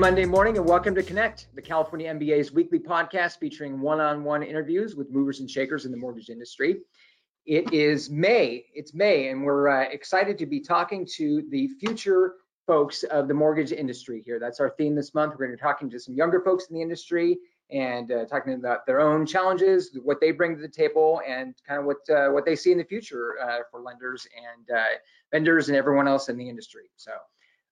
Monday morning and welcome to Connect, the California MBA's weekly podcast featuring one on one interviews with movers and shakers in the mortgage industry. It is May, it's May, and we're uh, excited to be talking to the future folks of the mortgage industry here. That's our theme this month. We're going to be talking to some younger folks in the industry and uh, talking about their own challenges, what they bring to the table, and kind of what uh, what they see in the future uh, for lenders and uh, vendors and everyone else in the industry. So.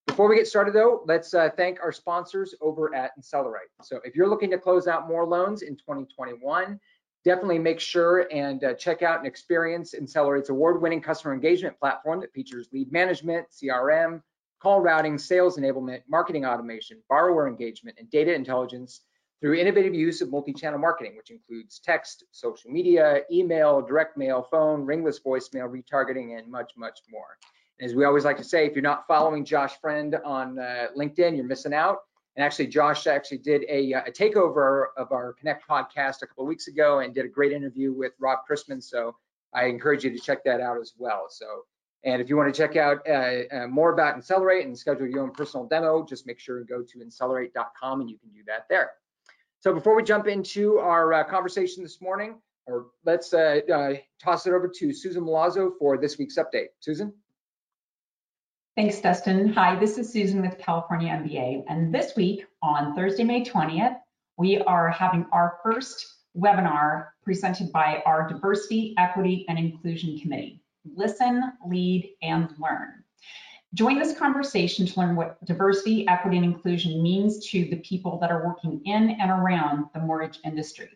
Before we get started though, let's uh, thank our sponsors over at Insellerate. So if you're looking to close out more loans in 2021, definitely make sure and uh, check out and experience Insellerate's award-winning customer engagement platform that features lead management, CRM, call routing, sales enablement, marketing automation, borrower engagement, and data intelligence through innovative use of multi-channel marketing, which includes text, social media, email, direct mail, phone, ringless voicemail, retargeting, and much, much more. As we always like to say, if you're not following Josh Friend on uh, LinkedIn, you're missing out. And actually, Josh actually did a, uh, a, takeover of our Connect podcast a couple of weeks ago and did a great interview with Rob Chrisman. So I encourage you to check that out as well. So, and if you want to check out uh, uh, more about Insellerate and schedule your own personal demo, just make sure and go to insellerate.com and you can do that there. So before we jump into our uh, conversation this morning, or let's uh, toss it over to Susan Milazzo for this week's update. Susan? Thanks, Dustin. Hi, this is Susan with California MBA. And this week on Thursday, May 20th, we are having our first webinar presented by our Diversity, Equity, and Inclusion Committee. Listen, lead, and learn. Join this conversation to learn what diversity, equity, and inclusion means to the people that are working in and around the mortgage industry.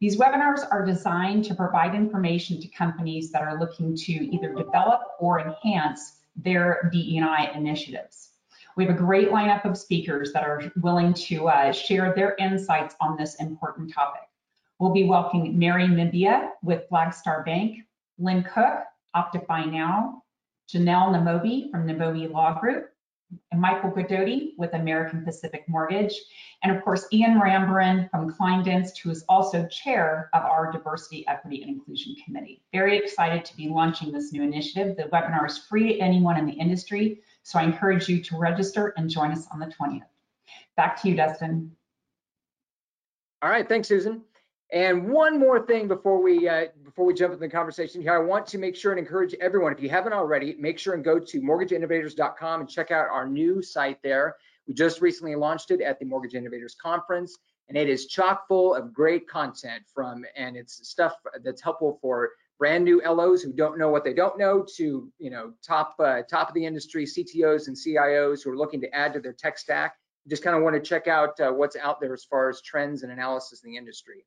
These webinars are designed to provide information to companies that are looking to either develop or enhance their DE&I initiatives. We have a great lineup of speakers that are willing to uh, share their insights on this important topic. We'll be welcoming Mary Mbia with Flagstar Bank, Lynn Cook, Optify Now, Janelle Namobi from Namobi Law Group, Michael Gododi with American Pacific Mortgage, and of course, Ian Rambaran from Kleindienst, who is also chair of our Diversity, Equity, and Inclusion Committee. Very excited to be launching this new initiative. The webinar is free to anyone in the industry, so I encourage you to register and join us on the 20th. Back to you, Dustin. All right, thanks, Susan. And one more thing before we uh, before we jump into the conversation here, I want to make sure and encourage everyone, if you haven't already, make sure and go to mortgageinnovators.com and check out our new site there. We just recently launched it at the Mortgage Innovators Conference, and it is chock full of great content from, and it's stuff that's helpful for brand new LOs who don't know what they don't know to, you know, top uh, top of the industry CTOs and CIOs who are looking to add to their tech stack. Just kind of want to check out uh, what's out there as far as trends and analysis in the industry.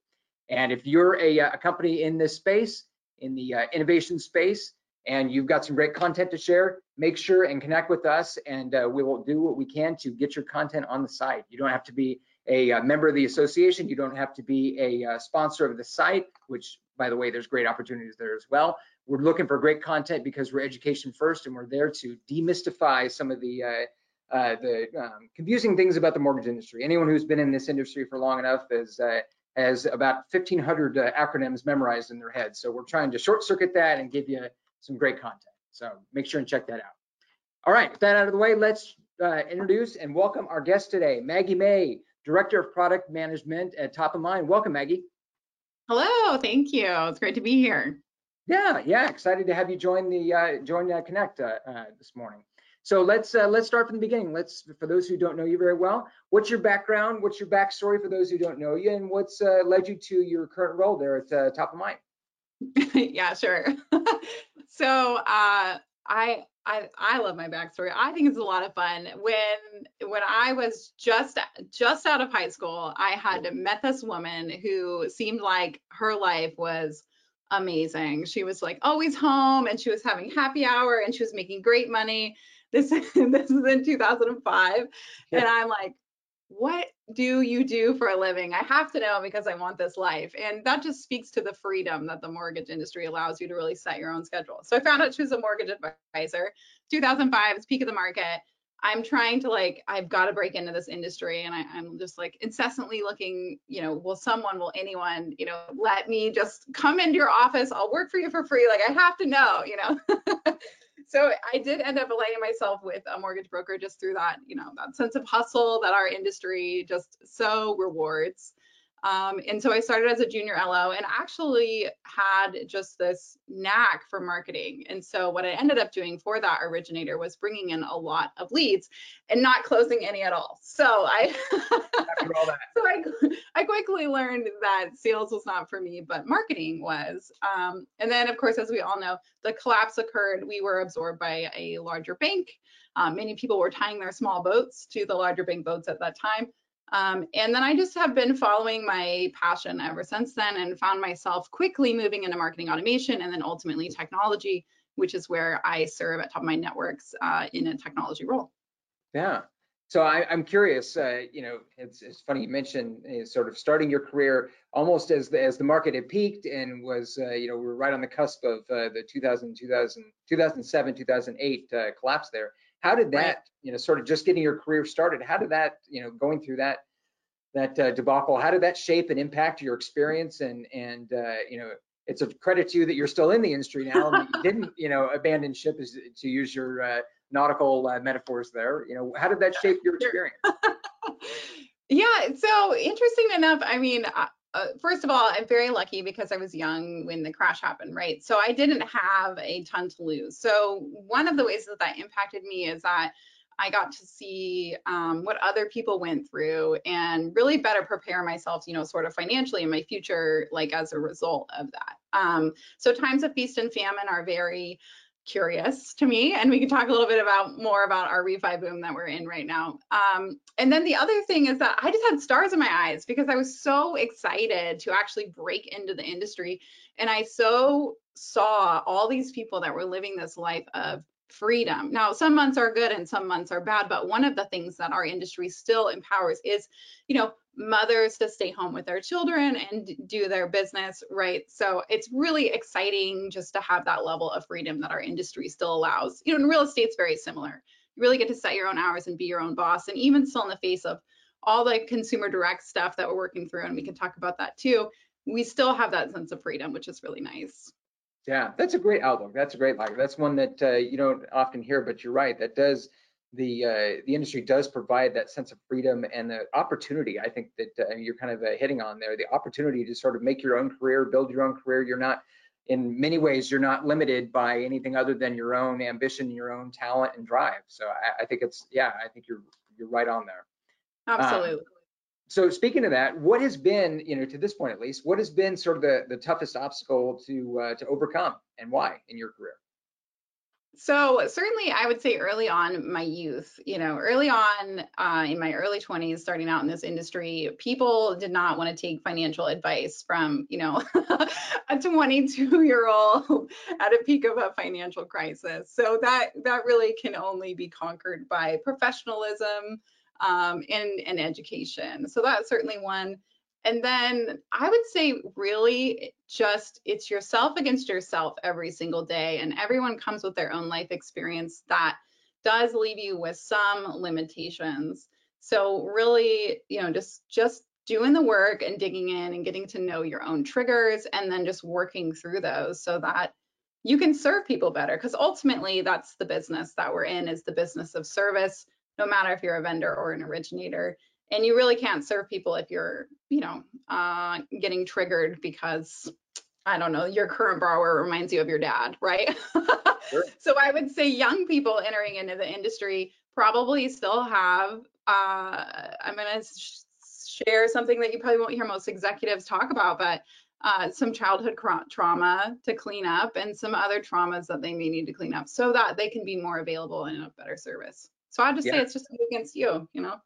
And if you're a, a company in this space, in the uh, innovation space, and you've got some great content to share, make sure and connect with us and uh, we will do what we can to get your content on the site. You don't have to be a, uh, member of the association. You don't have to be a, a, uh, sponsor of the site, which by the way, there's great opportunities there as well. We're looking for great content because we're education first and we're there to demystify some of the uh, uh, the um, confusing things about the mortgage industry. Anyone who's been in this industry for long enough is uh, has about 1,500 uh, acronyms memorized in their head. So we're trying to short circuit that and give you some great content. So make sure and check that out. All right, with that out of the way, let's uh, introduce and welcome our guest today, Maggie May, Director of Product Management at Top of Mind. Welcome, Maggie. Hello, thank you. It's great to be here. Yeah, yeah, excited to have you join the uh, join uh, Connect uh, uh, this morning. So let's uh, let's start from the beginning. Let's for those who don't know you very well, what's your background? What's your backstory for those who don't know you, and what's uh, led you to your current role there at uh, Top of Mind? yeah, sure. so uh, I I I love my backstory. I think it's a lot of fun. When when I was just just out of high school, I had met this woman who seemed like her life was amazing. She was like always home and she was having happy hour and she was making great money this this is in 2005, yeah. and I'm like, what do you do for a living? I have to know because I want this life. And that just speaks to the freedom that the mortgage industry allows you to really set your own schedule. So I found out she was a mortgage advisor. 2005, it's peak of the market. I'm trying to like, I've got to break into this industry. And I, am just like incessantly looking, you know, will someone, will anyone, you know, let me just come into your office? I'll work for you for free. Like I have to know, you know. so I did end up aligning myself with a mortgage broker just through that, you know, that sense of hustle that our industry just so rewards. Um, and so I started as a junior LO and actually had just this knack for marketing. And so what I ended up doing for that originator was bringing in a lot of leads and not closing any at all. So I, so I, I quickly learned that sales was not for me, but marketing was. Um, and then of course, as we all know, the collapse occurred. We were absorbed by a larger bank. Um, many people were tying their small boats to the larger bank boats at that time. Um, and then I just have been following my passion ever since then and found myself quickly moving into marketing automation and then ultimately technology, which is where I serve at Top of Mind Networks uh, in a technology role. Yeah. So I, am curious, uh, you know, it's, it's, funny you mentioned uh, sort of starting your career almost as the, as the market had peaked and was, uh, you know, we were right on the cusp of uh, the 2000, 2000, 2007, 2008 uh, collapse there. How did that, right. you know, sort of just getting your career started, how did that, you know, going through that that uh, debacle, how did that shape and impact your experience? And and uh, you know, it's a credit to you that you're still in the industry now and you didn't, you know, abandon ship, is to use your uh, nautical uh, metaphors there. You know, how did that shape your experience? yeah, so interesting enough, I mean, uh, uh, first of all, I'm very lucky because I was young when the crash happened, right? So I didn't have a ton to lose. So one of the ways that that impacted me is that I got to see um, what other people went through and really better prepare myself, you know, sort of financially in my future, like as a result of that. Um, so times of feast and famine are very curious to me and we can talk a little bit about more about our refi boom that we're in right now um, and then the other thing is that i just had stars in my eyes because i was so excited to actually break into the industry and i so saw all these people that were living this life of freedom. Now, some months are good and some months are bad, but one of the things that our industry still empowers is, you know, mothers to stay home with their children and do their business, right? So it's really exciting just to have that level of freedom that our industry still allows. You know, in real estate, it's very similar. You really get to set your own hours and be your own boss. And even still in the face of all the consumer direct stuff that we're working through, and we can talk about that too, we still have that sense of freedom, which is really nice. Yeah, that's a great outlook. That's a great like. That's one that uh, you don't often hear, but you're right. That does the uh, the industry does provide that sense of freedom and the opportunity. I think that uh, you're kind of uh, hitting on there. The opportunity to sort of make your own career, build your own career. You're not, in many ways, you're not limited by anything other than your own ambition, your own talent and drive. So I, I think it's yeah, I think you're you're right on there. Absolutely. Um, so speaking of that, what has been, you know, to this point at least, what has been sort of the, the toughest obstacle to uh, to overcome and why in your career? So certainly I would say early on my youth, you know, early on uh, in my early 20s, starting out in this industry, people did not want to take financial advice from, you know, a 22 year old at a peak of a financial crisis. So that that really can only be conquered by professionalism, um, in, in education. So that's certainly one. And then I would say really just it's yourself against yourself every single day. And everyone comes with their own life experience that does leave you with some limitations. So really, you know, just just doing the work and digging in and getting to know your own triggers and then just working through those so that you can serve people better because ultimately that's the business that we're in is the business of service no matter if you're a vendor or an originator. And you really can't serve people if you're, you know, uh, getting triggered because I don't know, your current borrower reminds you of your dad, right? Sure. so I would say young people entering into the industry probably still have, uh, I'm going to sh share something that you probably won't hear most executives talk about, but uh, some childhood trauma to clean up and some other traumas that they may need to clean up so that they can be more available and a better service. So I just yeah. say it's just against you, you know.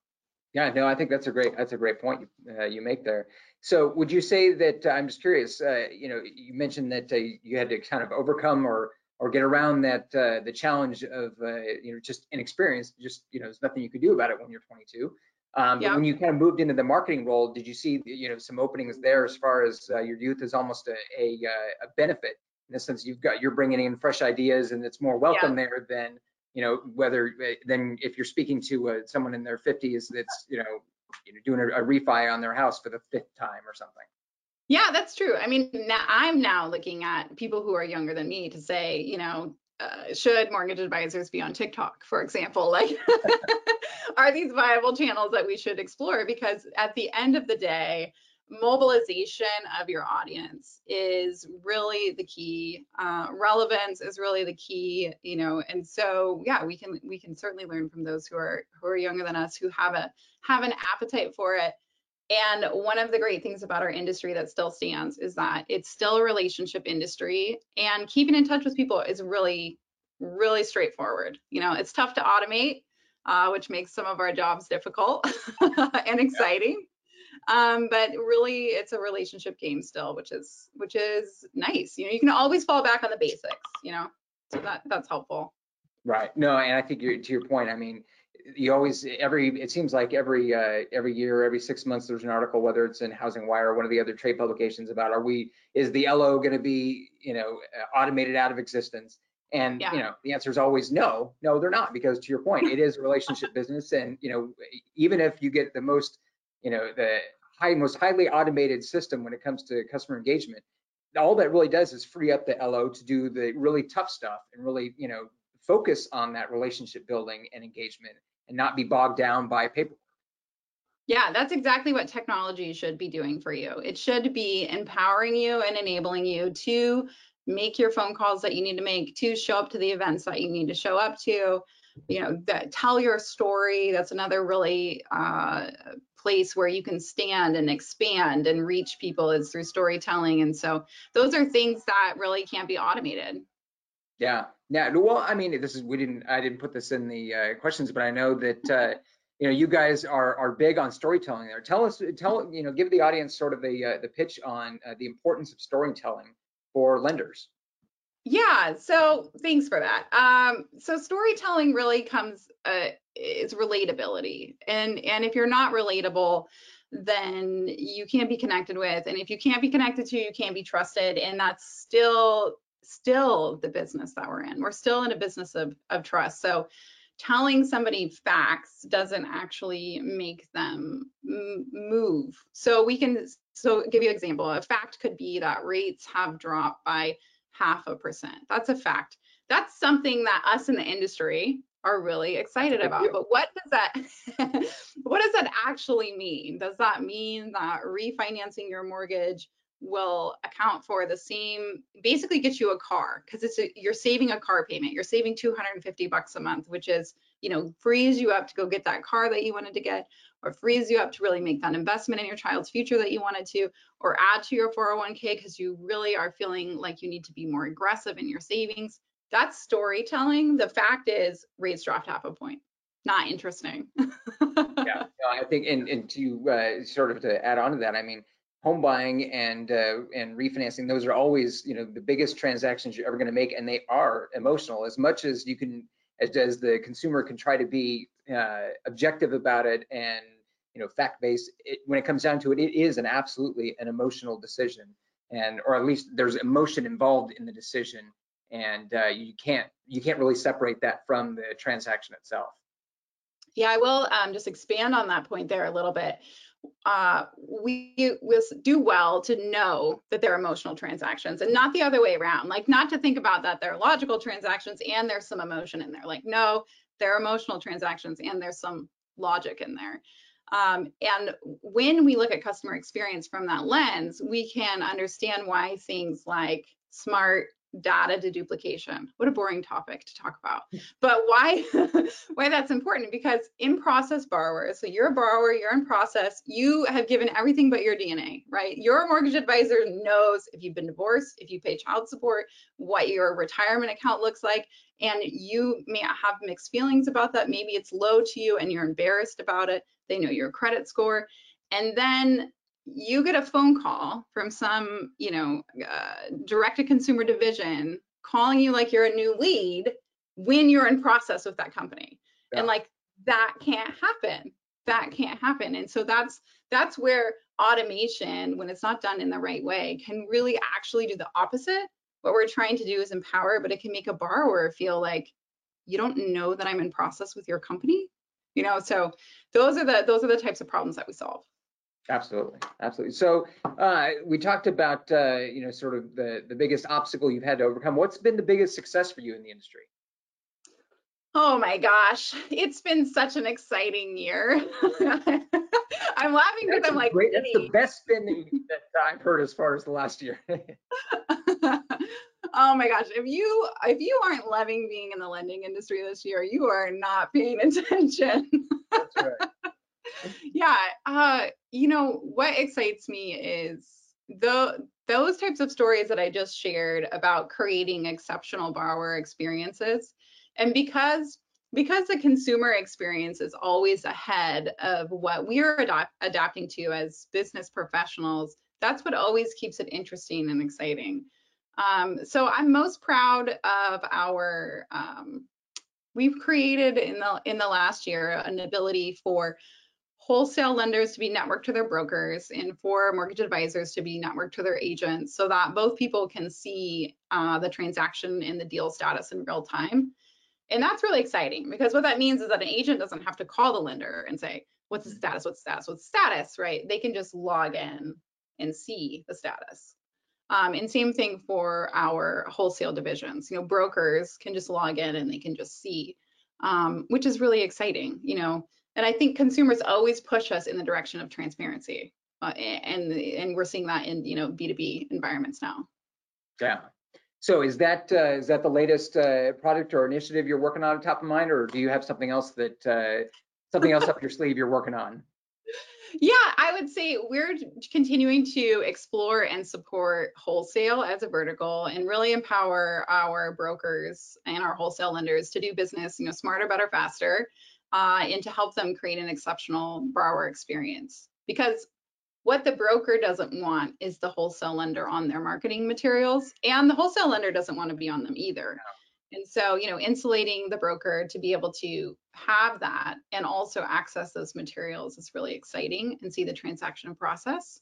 Yeah, no, I think that's a great that's a great point you, uh, you make there. So would you say that uh, I'm just curious? Uh, you know, you mentioned that uh, you had to kind of overcome or or get around that uh, the challenge of uh, you know just inexperience. Just you know, there's nothing you could do about it when you're 22. Um, yeah. But when you kind of moved into the marketing role, did you see you know some openings there as far as your youth is almost a, a, a benefit in the sense you've got you're bringing in fresh ideas and it's more welcome yeah. there than you know, whether eh, then if you're speaking to uh, someone in their 50s that's, you know, you know, doing a, a refi on their house for the fifth time or something. Yeah, that's true. I mean, now I'm now looking at people who are younger than me to say, you know, uh, should mortgage advisors be on TikTok, for example? Like, are these viable channels that we should explore? Because at the end of the day, mobilization of your audience is really the key. Uh, relevance is really the key, you know. And so, yeah, we can we can certainly learn from those who are who are younger than us who have a have an appetite for it. And one of the great things about our industry that still stands is that it's still a relationship industry, and keeping in touch with people is really really straightforward. You know, it's tough to automate. Uh, which makes some of our jobs difficult and exciting um, but really it's a relationship game still which is which is nice. You know you can always fall back on the basics you know? So that that's helpful. Right. No and i think you're to your point i mean you always every it seems like every uh, every year every six months there's an article whether it's in HousingWire or one of the other trade publications about are we is the lo going to be you know automated out of existence? And Yeah. you know the answer is always no. No they're not because to your point it is a relationship business and you know even if you get the most you know the high most highly automated system when it comes to customer engagement all that really does is free up the lo to do the really tough stuff and really you know focus on that relationship building and engagement and not be bogged down by paperwork Yeah, that's exactly what technology should be doing for you. It should be empowering you and enabling you to make your phone calls that you need to make, to show up to the events that you need to show up to, you know, that tell your story. That's another really uh, place where you can stand and expand and reach people is through storytelling. And so those are things that really can't be automated. Yeah. Yeah. Well, I mean, this is we didn't I didn't put this in the uh, questions, but I know that uh, you know you guys are are big on storytelling. There. Tell us, tell you know, give the audience sort of the uh, the pitch on uh, the importance of storytelling for lenders. Yeah, so thanks for that. Um, so storytelling really comes uh, is relatability, and and if you're not relatable, then you can't be connected with, and if you can't be connected to, you can't be trusted, and that's still still the business that we're in. We're still in a business of of trust. So telling somebody facts doesn't actually make them move. So we can so give you an example. A fact could be that rates have dropped by half a percent. That's a fact. That's something that us in the industry are really excited about. But what does that what does that actually mean? Does that mean that refinancing your mortgage will account for the same basically get you a car because it's a, you're saving a car payment. You're saving 250 bucks a month, which is, you know, frees you up to go get that car that you wanted to get or frees you up to really make that investment in your child's future that you wanted to or add to your 401k because you really are feeling like you need to be more aggressive in your savings. That's storytelling. The fact is rates dropped half a point. Not interesting. yeah, no, I think, and, and to uh, sort of to add on to that, I mean, home buying and uh, and refinancing, those are always, you know, the biggest transactions you're ever going to make, and they are emotional. As much as you can, as, as the consumer can try to be uh, objective about it and you know fact-based, it, when it comes down to it, it is an absolutely an emotional decision, and or at least there's emotion involved in the decision, and uh, you can't you can't really separate that from the transaction itself. Yeah, I will um, just expand on that point there a little bit. Uh, we will do well to know that they're emotional transactions and not the other way around. Like, not to think about that they're logical transactions and there's some emotion in there. Like, no, they're emotional transactions and there's some logic in there. Um, and when we look at customer experience from that lens, we can understand why things like smart data deduplication. What a boring topic to talk about. But why why that's important because in process borrowers, so you're a borrower, you're in process, you have given everything but your DNA, right? Your mortgage advisor knows if you've been divorced, if you pay child support, what your retirement account looks like, and you may have mixed feelings about that. Maybe it's low to you and you're embarrassed about it. They know your credit score. And then you get a phone call from some, you know, uh, direct to consumer division calling you like you're a new lead when you're in process with that company. Yeah. And like that can't happen. That can't happen. And so that's that's where automation, when it's not done in the right way, can really actually do the opposite. What we're trying to do is empower, but it can make a borrower feel like you don't know that I'm in process with your company. You know, so those are the those are the types of problems that we solve. Absolutely, absolutely. So uh, we talked about uh, you know sort of the the biggest obstacle you've had to overcome. What's been the biggest success for you in the industry? Oh my gosh, it's been such an exciting year. I'm laughing because I'm like, great, that's the best spin that, that I've heard as far as the last year. oh my gosh, if you if you aren't loving being in the lending industry this year, you are not paying attention. That's right. Yeah, uh, you know what excites me is the those types of stories that I just shared about creating exceptional borrower experiences, and because because the consumer experience is always ahead of what we're adapt, adapting to as business professionals, that's what always keeps it interesting and exciting. Um, so I'm most proud of our. Um, we've created in the in the last year an ability for wholesale lenders to be networked to their brokers and for mortgage advisors to be networked to their agents so that both people can see uh, the transaction and the deal status in real time. And that's really exciting because what that means is that an agent doesn't have to call the lender and say, what's the status, what's the status, what's the status, right? They can just log in and see the status. Um, and same thing for our wholesale divisions. You know, brokers can just log in and they can just see, um, which is really exciting. You know, and I think consumers always push us in the direction of transparency, uh, and and we're seeing that in you know B2B environments now. Yeah. So is that uh, is that the latest uh, product or initiative you're working on top of mind, or do you have something else that uh, something else up your sleeve you're working on? Yeah, I would say we're continuing to explore and support wholesale as a vertical and really empower our brokers and our wholesale lenders to do business, you know, smarter, better, faster, uh, and to help them create an exceptional borrower experience. Because what the broker doesn't want is the wholesale lender on their marketing materials, and the wholesale lender doesn't want to be on them either. And so, you know, insulating the broker to be able to have that and also access those materials is really exciting and see the transaction process.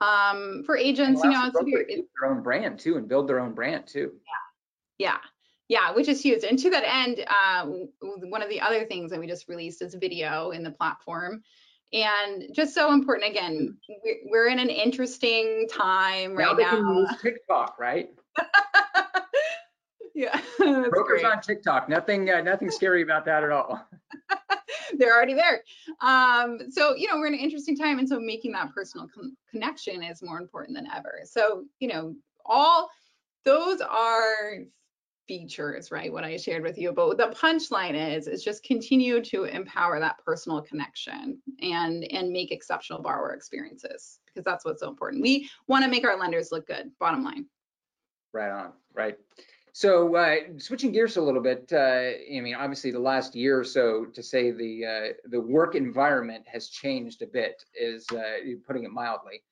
Um, for agents, you know, it's Broker very, keep their own brand too and build their own brand too. yeah, yeah, which is huge. And to that end, uh, one of the other things that we just released is video in the platform. And just so important, again, we- we're in an interesting time Now right they now. can use TikTok, right? yeah, Brokers great. on TikTok. Nothing uh, nothing scary about that at all. they're already there. Um, so, you know, we're in an interesting time. And so making that personal con- connection is more important than ever. So, you know, all those are features, right? What I shared with you. But the punchline is, is just continue to empower that personal connection and, and make exceptional borrower experiences because that's what's so important. We want to make our lenders look good, bottom line. Right on, right. So uh, switching gears a little bit, uh, I mean, obviously the last year or so, to say the uh, the work environment has changed a bit, is uh, putting it mildly.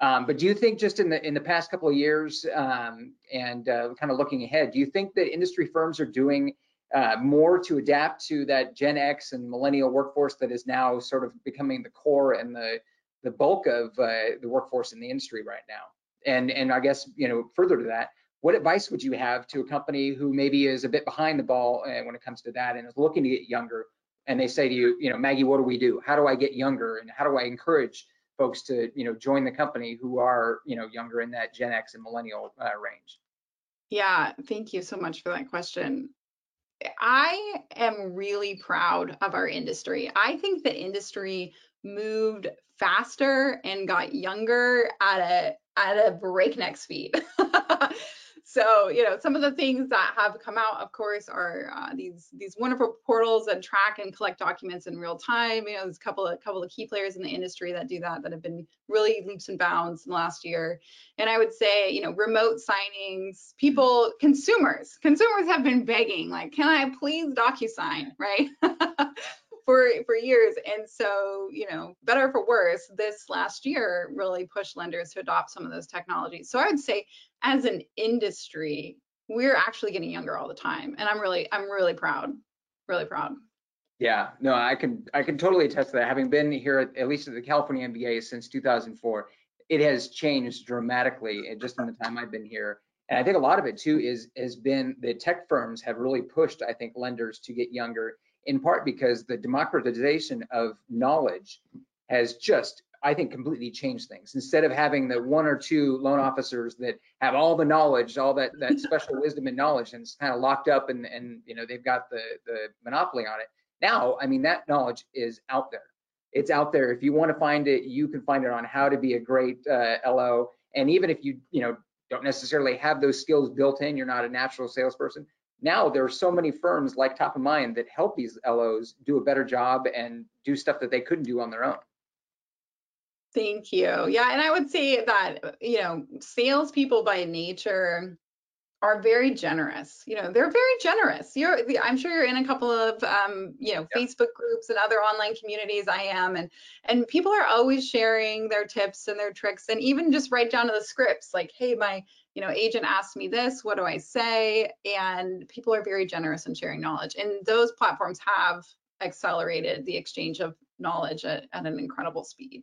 Um, but do you think just in the in the past couple of years, um, and uh, kind of looking ahead, do you think that industry firms are doing uh, more to adapt to that Gen X and millennial workforce that is now sort of becoming the core and the the bulk of uh, the workforce in the industry right now? And and I guess you know further to that, what advice would you have to a company who maybe is a bit behind the ball uh, when it comes to that and is looking to get younger? And they say to you you know maggie what do we do? How do i get younger? And how do i encourage folks to you know join the company who are you know younger in that gen x and millennial uh, range Yeah, thank you so much for that question. I am really proud of our industry. I think the industry moved faster and got younger at a at a breakneck speed. so, you know, some of the things that have come out, of course, are uh, these these wonderful portals that track and collect documents in real time. You know, there's a couple of couple of key players in the industry that do that that have been really leaps and bounds in the last year. And I would say, you know, remote signings, people, consumers, consumers have been begging, like, can I please DocuSign, right? for for years. And so, you know, better for worse, this last year really pushed lenders to adopt some of those technologies. So I would say, as an industry, we're actually getting younger all the time. And I'm really, I'm really proud, really proud. yeah no i can i can totally attest to that having been here at, at least at the california mba since 2004 it has changed dramatically just in the time i've been here and i think a lot of it too is has been the tech firms have really pushed i think lenders to get younger in part because the democratization of knowledge has just I think completely changed things. Instead of having the one or two loan officers that have all the knowledge, all that that special wisdom and knowledge, and it's kind of locked up, and and you know they've got the the monopoly on it. Now, I mean, that knowledge is out there. It's out there. If you want to find it, you can find it on how to be a great uh, LO. And even if you you know don't necessarily have those skills built in, you're not a natural salesperson. Now there are so many firms like Top of Mind that help these LOs do a better job and do stuff that they couldn't do on their own. Thank you. Yeah, and I would say that, you know, salespeople by nature are very generous. You know, they're very generous. You're, I'm sure you're in a couple of, um, you know, Yep. Facebook groups and other online communities. I am, and and people are always sharing their tips and their tricks, and even just right down to the scripts. Like, hey, my, you know, agent asked me this. What do I say? And people are very generous in sharing knowledge, and those platforms have accelerated the exchange of knowledge at, at an incredible speed.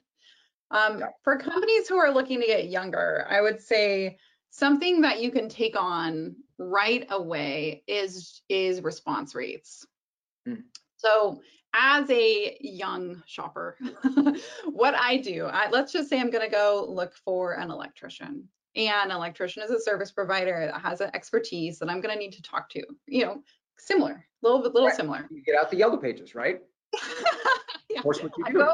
Um, Yeah. For companies who are looking to get younger, I would say something that you can take on right away is is response rates. Hmm. So as a young shopper, what I do, I, let's just say I'm going to go look for an electrician. And an electrician is a service provider that has an expertise that I'm going to need to talk to. You know, similar, little bit, little Right. similar. You get out the yellow pages, right? Yeah. Course, what you I go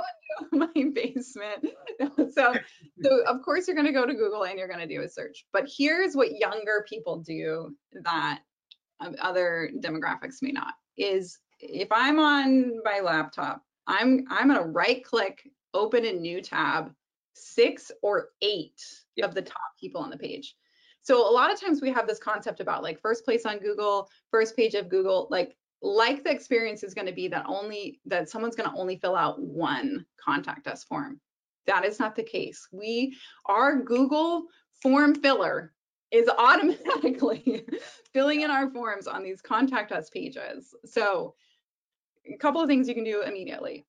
into my basement. so, so of course you're going to go to Google and you're going to do a search. But here's what younger people do that um, other demographics may not is if I'm on my laptop, I'm I'm going to right click, open a new tab, six or eight Yep. of the top people on the page. So a lot of times we have this concept about like first place on Google, first page of Google, like like the experience is going to be that only that someone's going to only fill out one contact us form. That is not the case. We our Google form filler is automatically filling in our forms on these contact us pages. So a couple of things you can do immediately.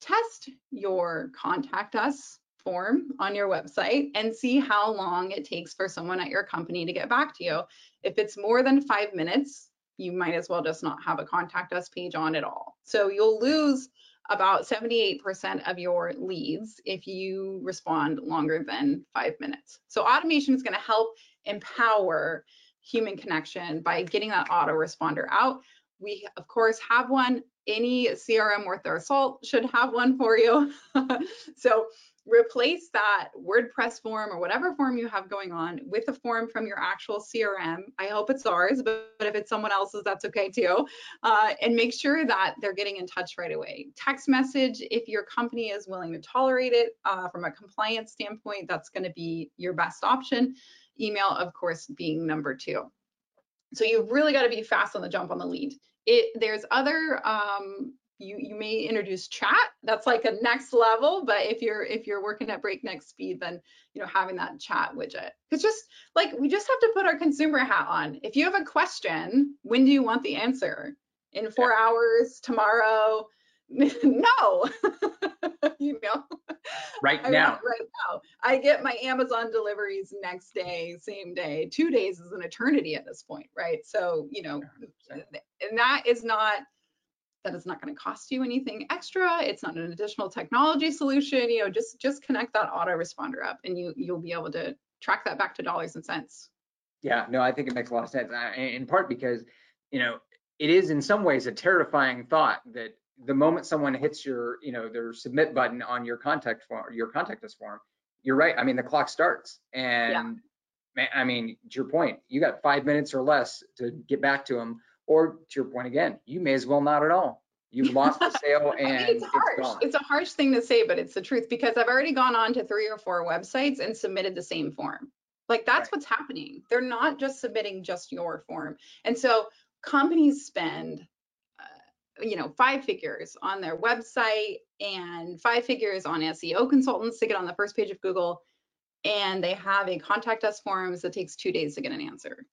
Test your contact us form on your website and see how long it takes for someone at your company to get back to you. If it's more than five minutes, you might as well just not have a contact us page on at all. So you'll lose about 78% of your leads if you respond longer than five minutes. So automation is going to help empower human connection by getting that autoresponder out. We, of course, have one. Any CRM worth their salt should have one for you. so replace that WordPress form or whatever form you have going on with a form from your actual CRM. I hope it's ours, but, but if it's someone else's, that's okay too. Uh, and make sure that they're getting in touch right away. Text message, if your company is willing to tolerate it uh, from a compliance standpoint, that's going to be your best option. Email, of course, being number two. So you've really got to be fast on the jump on the lead. It, there's other um, you you may introduce chat that's like a next level but if you're if you're working at breakneck speed then you know having that chat widget it's just like we just have to put our consumer hat on if you have a question when do you want the answer in four hours tomorrow no you know Right I now. right now. I get my Amazon deliveries next day, same day. Two days is an eternity at this point, right? So, you know, 100%. and that is not that is not going to cost you anything extra. It's not an additional technology solution. You know, just just connect that autoresponder up, and you you'll be able to track that back to dollars and cents. Yeah, no, I think it makes a lot of sense. In part because, you know, it is in some ways a terrifying thought that the moment someone hits your, you know, their submit button on your contact form, your contact us form, you're right. I mean, the clock starts, and man, I mean, to your point, you got five minutes or less to get back to them, or to your point again, you may as well not at all. You've lost the sale, and it's it's harsh. gone. It's a harsh thing to say, but it's the truth because I've already gone on to three or four websites and submitted the same form. Like that's Right. what's happening. They're not just submitting just your form. And so companies spend, uh, you know, five figures on their website and five figures on SEO consultants to get on the first page of Google. And they have a contact us forms that takes two days to get an answer.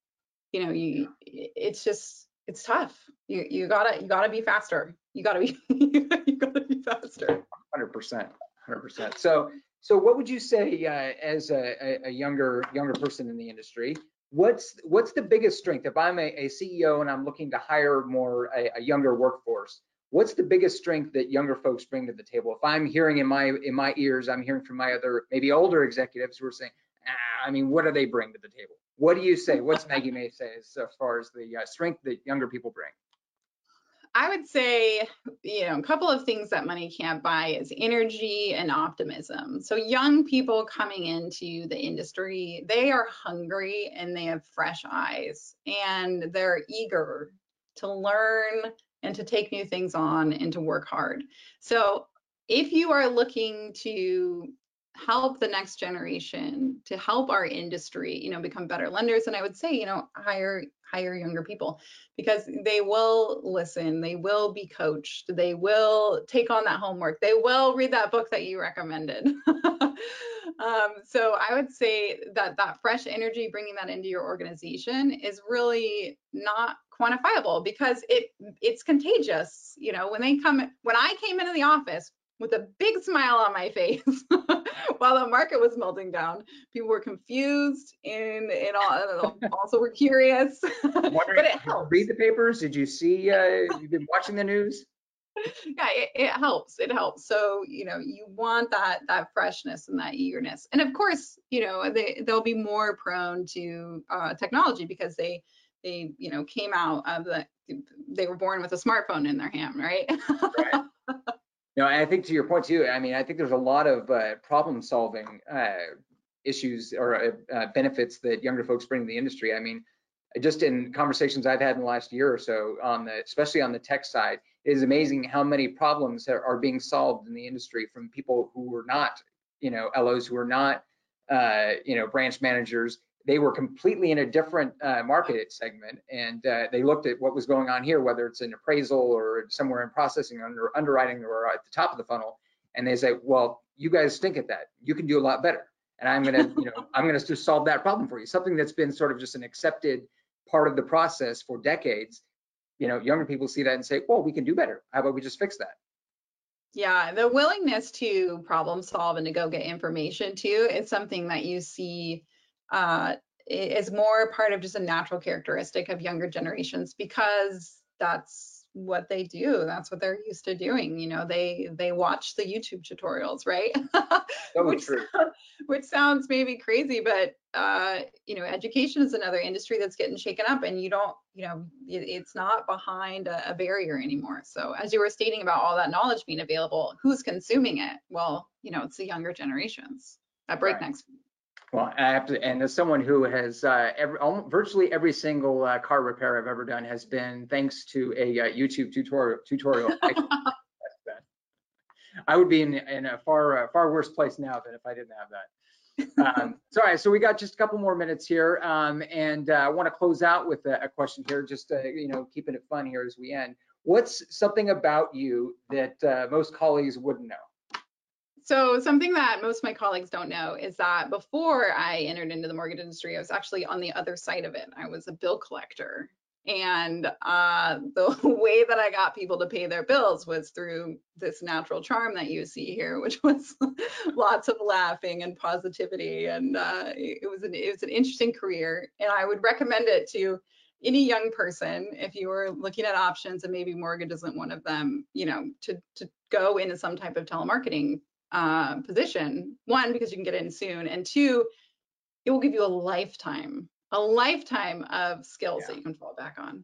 You know, you, it's just, it's tough. You, you gotta, you gotta be faster. You gotta be, you gotta be faster. Hundred percent, hundred percent. So, so what would you say uh, as a, a- younger younger person in the industry? What's what's the biggest strength if I'm a, a CEO and I'm looking to hire more a, a younger workforce? what's the biggest strength that younger folks bring to the table? If I'm hearing in my in my ears, I'm hearing from my other maybe older executives who are saying, ah, I mean, what do they bring to the table? What do you say? What's Maggie May say as far as the uh, strength that younger people bring? I would say, you know, a couple of things that money can't buy is energy and optimism. So young people coming into the industry, they are hungry and they have fresh eyes and they're eager to learn and to take new things on and to work hard. So if you are looking to help the next generation to help our industry you know become better lenders and i would say you know hire hire younger people because they will listen they will be coached they will take on that homework they will read that book that you recommended. Um, so i would say that that fresh energy bringing that into your organization is really not quantifiable because it it's contagious you know when they come when i came into the office with a big smile on my face while the market was melting down. People were confused and, and also were curious. but it helps. Read the papers. Did you see? Uh, you've been watching the news. Yeah, it, it, helps. It helps. So you know, you want that that freshness and that eagerness, and of course, you know, they they'll be more prone to uh, technology because they they you know came out of the they were born with a smartphone in their hand, right? right. No, I think to your point too. I mean, I think there's a lot of uh, problem-solving uh, issues or uh, uh, benefits that younger folks bring to the industry. I mean, just in conversations I've had in the last year or so, on the especially on the tech side, it is amazing how many problems are, are being solved in the industry from people who were not, you know, LOs who are not, uh, you know, branch managers they were completely in a different uh, market segment and uh, they looked at what was going on here whether it's in appraisal or somewhere in processing under underwriting or at the top of the funnel. And they say well you guys stink at that. You can do a lot better. And i'm going to you know i'm going to just solve that problem for you. Something that's been sort of just an accepted part of the process for decades you know younger people see that and say well we can do better. How about we just fix that? Yeah, the willingness to problem solve and to go get information too is something that you see uh, is more part of just a natural characteristic of younger generations because that's what they do. That's what they're used to doing you know they they watch the youtube tutorials right? Which, which sounds maybe crazy but uh you know education is another industry that's getting shaken up and you don't you know it, it's not behind a, a, barrier anymore. So as you were stating about all that knowledge being available who's consuming it? Well you know it's the younger generations at breakneck speed well, I have to, and as someone who has uh, every, almost, virtually every single uh, car repair I've ever done has been thanks to a uh, YouTube tutorial. tutorial. I, would be in, in a far uh, far worse place now than if I didn't have that. Um, so, all right, so we got just a couple more minutes here, um, and uh, I want to close out with a, a question here, just you know, keeping it fun here as we end. What's something about you that uh, most colleagues wouldn't know? So something that most of my colleagues don't know is that before I entered into the mortgage industry, I was actually on the other side of it. I was a bill collector. And uh, the way that I got people to pay their bills was through this natural charm that you see here, which was lots of laughing and positivity. And uh, it was an it was an interesting career, and I would recommend it to any young person if you were looking at options and maybe mortgage isn't one of them. You know, to to go into some type of telemarketing uh, position. One, because you can get in soon, and two, it will give you a lifetime, a lifetime of skills yeah. that you can fall back on.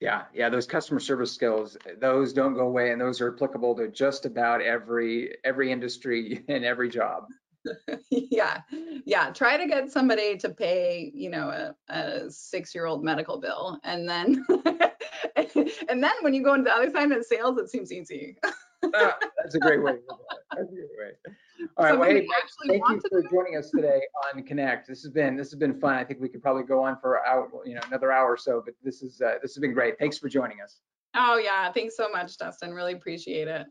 Yeah, yeah, those customer service skills, those don't go away, and those are applicable to just about every every industry and every job. yeah, yeah. Try to get somebody to pay, you know, a, a six-year-old medical bill, and then and then when you go into the other side of sales, it seems easy. Ah, that's a great way. That's a great way. All right, well, hey, thank you for joining us today on Connect. This has been this has been fun. I think we could probably go on for out you know, another hour or so, but this is uh, this has been great. Thanks for joining us. Oh yeah, thanks so much, Dustin. Really appreciate it.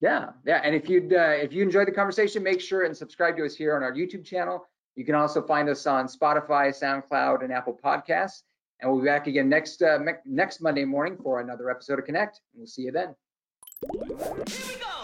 Yeah, yeah, and if you'd uh, if you enjoyed the conversation, make sure and subscribe to us here on our YouTube channel. You can also find us on Spotify, SoundCloud, and Apple Podcasts. And we'll be back again next uh, next Monday morning for another episode of Connect. And we'll see you then. Here we go.